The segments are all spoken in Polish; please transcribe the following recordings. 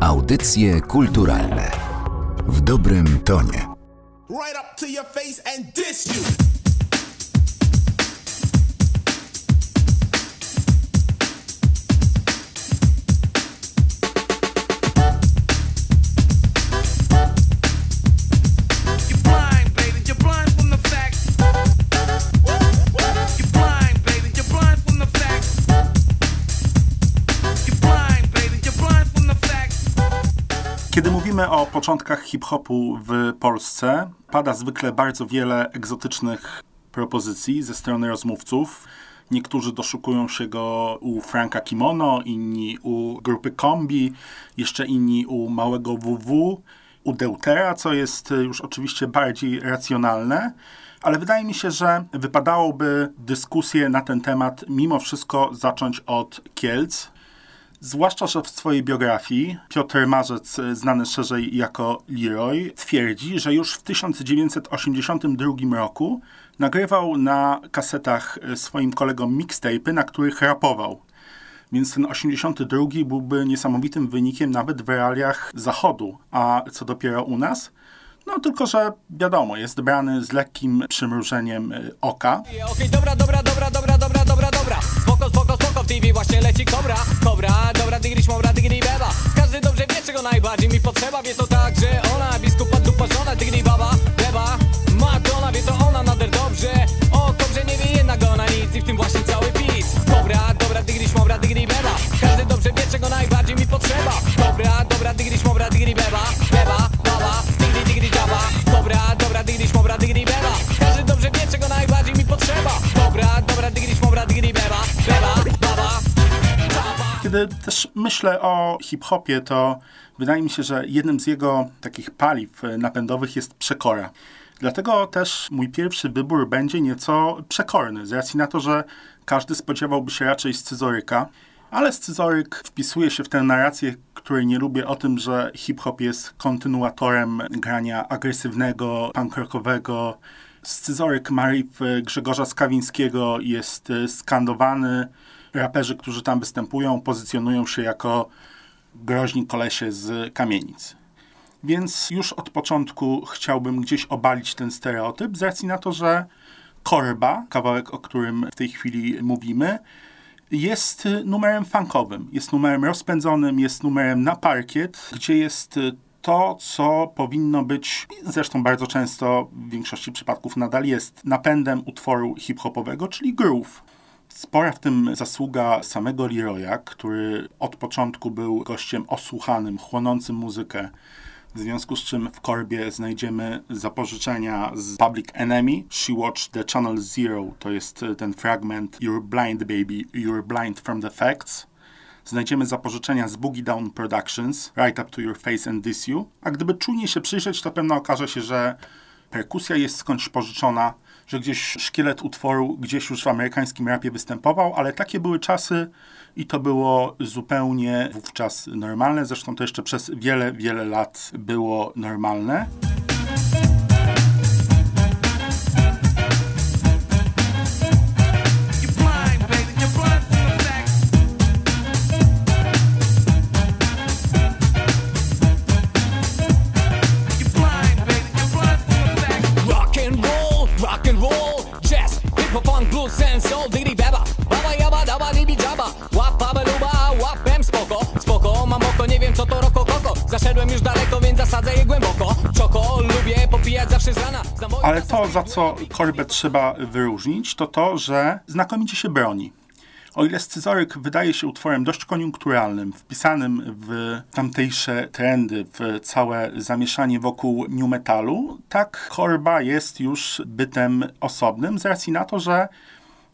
Audycje kulturalne w dobrym tonie. Right O początkach hip-hopu w Polsce, pada zwykle bardzo wiele egzotycznych propozycji ze strony rozmówców. Niektórzy doszukują się go u Franka Kimono, inni u grupy Kombi, jeszcze inni u Małego WW, u Deutera, co jest już oczywiście bardziej racjonalne. Ale wydaje mi się, że wypadałoby dyskusję na ten temat mimo wszystko zacząć od Kielc. Zwłaszcza, że w swojej biografii Piotr Marzec, znany szerzej jako Leroy, twierdzi, że już w 1982 roku nagrywał na kasetach swoim kolegom mixtape'y, na których rapował. Więc ten 82 byłby niesamowitym wynikiem nawet w realiach zachodu. A co dopiero u nas? No tylko, że wiadomo, jest brany z lekkim przymrużeniem y, oka. Okej, dobra, dobra, dobra, dobra, dobra, dobra, dobra Spoko, spoko, TV właśnie leci kobra Kobra, dobra, digri, szmobra, digri, beba. Każdy dobrze wie, czego najbardziej mi potrzeba. Wie to tak, że ona, Kiedy też myślę o hip-hopie, to wydaje mi się, że jednym z jego takich paliw e, napędowych jest przekora. Dlatego też mój pierwszy wybór będzie nieco przekorny, z racji na to, że każdy spodziewałby się raczej scyzoryka, ale scyzoryk wpisuje się w tę narrację, której nie lubię, o tym, że hip-hop jest kontynuatorem grania agresywnego, punk rockowego. Scyzoryk Marif e, Grzegorza Skawińskiego jest e, skandowany. Raperzy, którzy tam występują, pozycjonują się jako groźni kolesie z kamienic. Więc już od początku chciałbym gdzieś obalić ten stereotyp, z racji na to, że Korba, kawałek, o którym w tej chwili mówimy, jest numerem funkowym, jest numerem rozpędzonym, jest numerem na parkiet, gdzie jest to, co powinno być, zresztą bardzo często w większości przypadków nadal jest, napędem utworu hip-hopowego, czyli groove. Spora w tym zasługa samego Leroya, który od początku był gościem osłuchanym, chłonącym muzykę, w związku z czym w korbie znajdziemy zapożyczenia z Public Enemy. She watched the Channel Zero, to jest y, ten fragment You're blind baby, you're blind from the facts. Znajdziemy zapożyczenia z Boogie Down Productions, Right Up to Your Face and This You. A gdyby czujnie się przyjrzeć, to pewno okaże się, że perkusja jest skądś pożyczona, że gdzieś szkielet utworu gdzieś już w amerykańskim rapie występował, ale takie były czasy i to było zupełnie wówczas normalne. Zresztą to jeszcze przez wiele, wiele lat było normalne. Digri beba, baba jaba, daba dibi jaba. Łapem spoko. Spoko, mam oko, nie wiem co to roko koko. Zaszedłem już daleko, więc zasadzę je głęboko. Czoko, lubię popijać zawsze z rana. Ale to, za co Korbę trzeba wyróżnić, to to, że znakomicie się broni. O ile scyzoryk wydaje się utworem dość koniunkturalnym, wpisanym w tamtejsze trendy, w całe zamieszanie wokół new metalu, tak Korba jest już bytem osobnym, z racji na to, że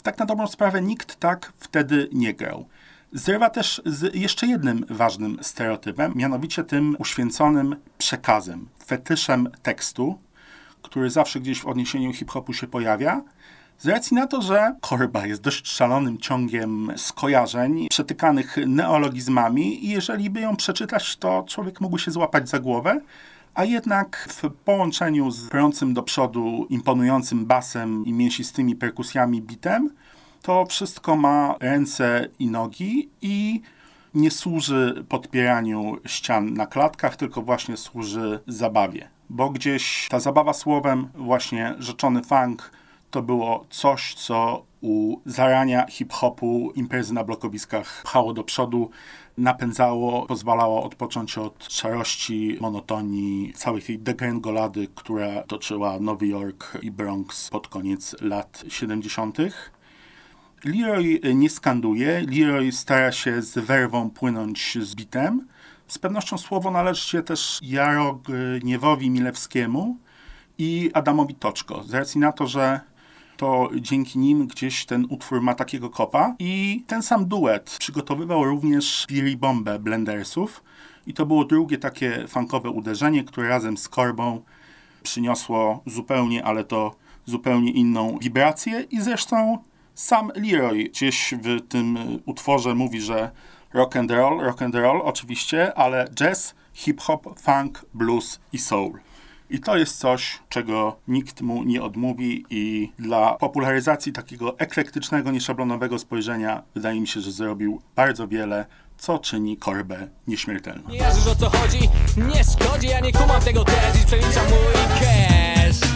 tak na dobrą sprawę nikt tak wtedy nie grał. Zrywa też z jeszcze jednym ważnym stereotypem, mianowicie tym uświęconym przekazem, fetyszem tekstu, który zawsze gdzieś w odniesieniu hip-hopu się pojawia, z racji na to, że Korba jest dość szalonym ciągiem skojarzeń, przetykanych neologizmami i jeżeli by ją przeczytać, to człowiek mógłby się złapać za głowę, a jednak w połączeniu z prącym do przodu, imponującym basem i mięsistymi perkusjami bitem, to wszystko ma ręce i nogi i nie służy podpieraniu ścian na klatkach, tylko właśnie służy zabawie. Bo gdzieś ta zabawa słowem, właśnie rzeczony funk, to było coś, co u zarania hip-hopu imprezy na blokowiskach pchało do przodu, napędzało, pozwalało odpocząć od szarości, monotonii, całej tej degrengolady, która toczyła Nowy Jork i Bronx pod koniec lat 70. Leroy nie skanduje, Leroy stara się z werwą płynąć z bitem. Z pewnością słowo należy się też Jarogniewowi Milewskiemu i Adamowi Toczko, z racji na to, że to dzięki nim gdzieś ten utwór ma takiego kopa. I ten sam duet przygotowywał również Billy Bombę Blendersów. I to było drugie takie funkowe uderzenie, które razem z Korbą przyniosło zupełnie, ale to zupełnie inną wibrację. I zresztą sam Leroy gdzieś w tym utworze mówi, że rock and roll, rock and roll oczywiście, ale jazz, hip-hop, funk, blues i soul. I to jest coś, czego nikt mu nie odmówi i dla popularyzacji takiego eklektycznego, nieszablonowego spojrzenia wydaje mi się, że zrobił bardzo wiele, co czyni Korbę nieśmiertelną. Nie o co chodzi, nie szkodzi, ja nie kumam tego mój cash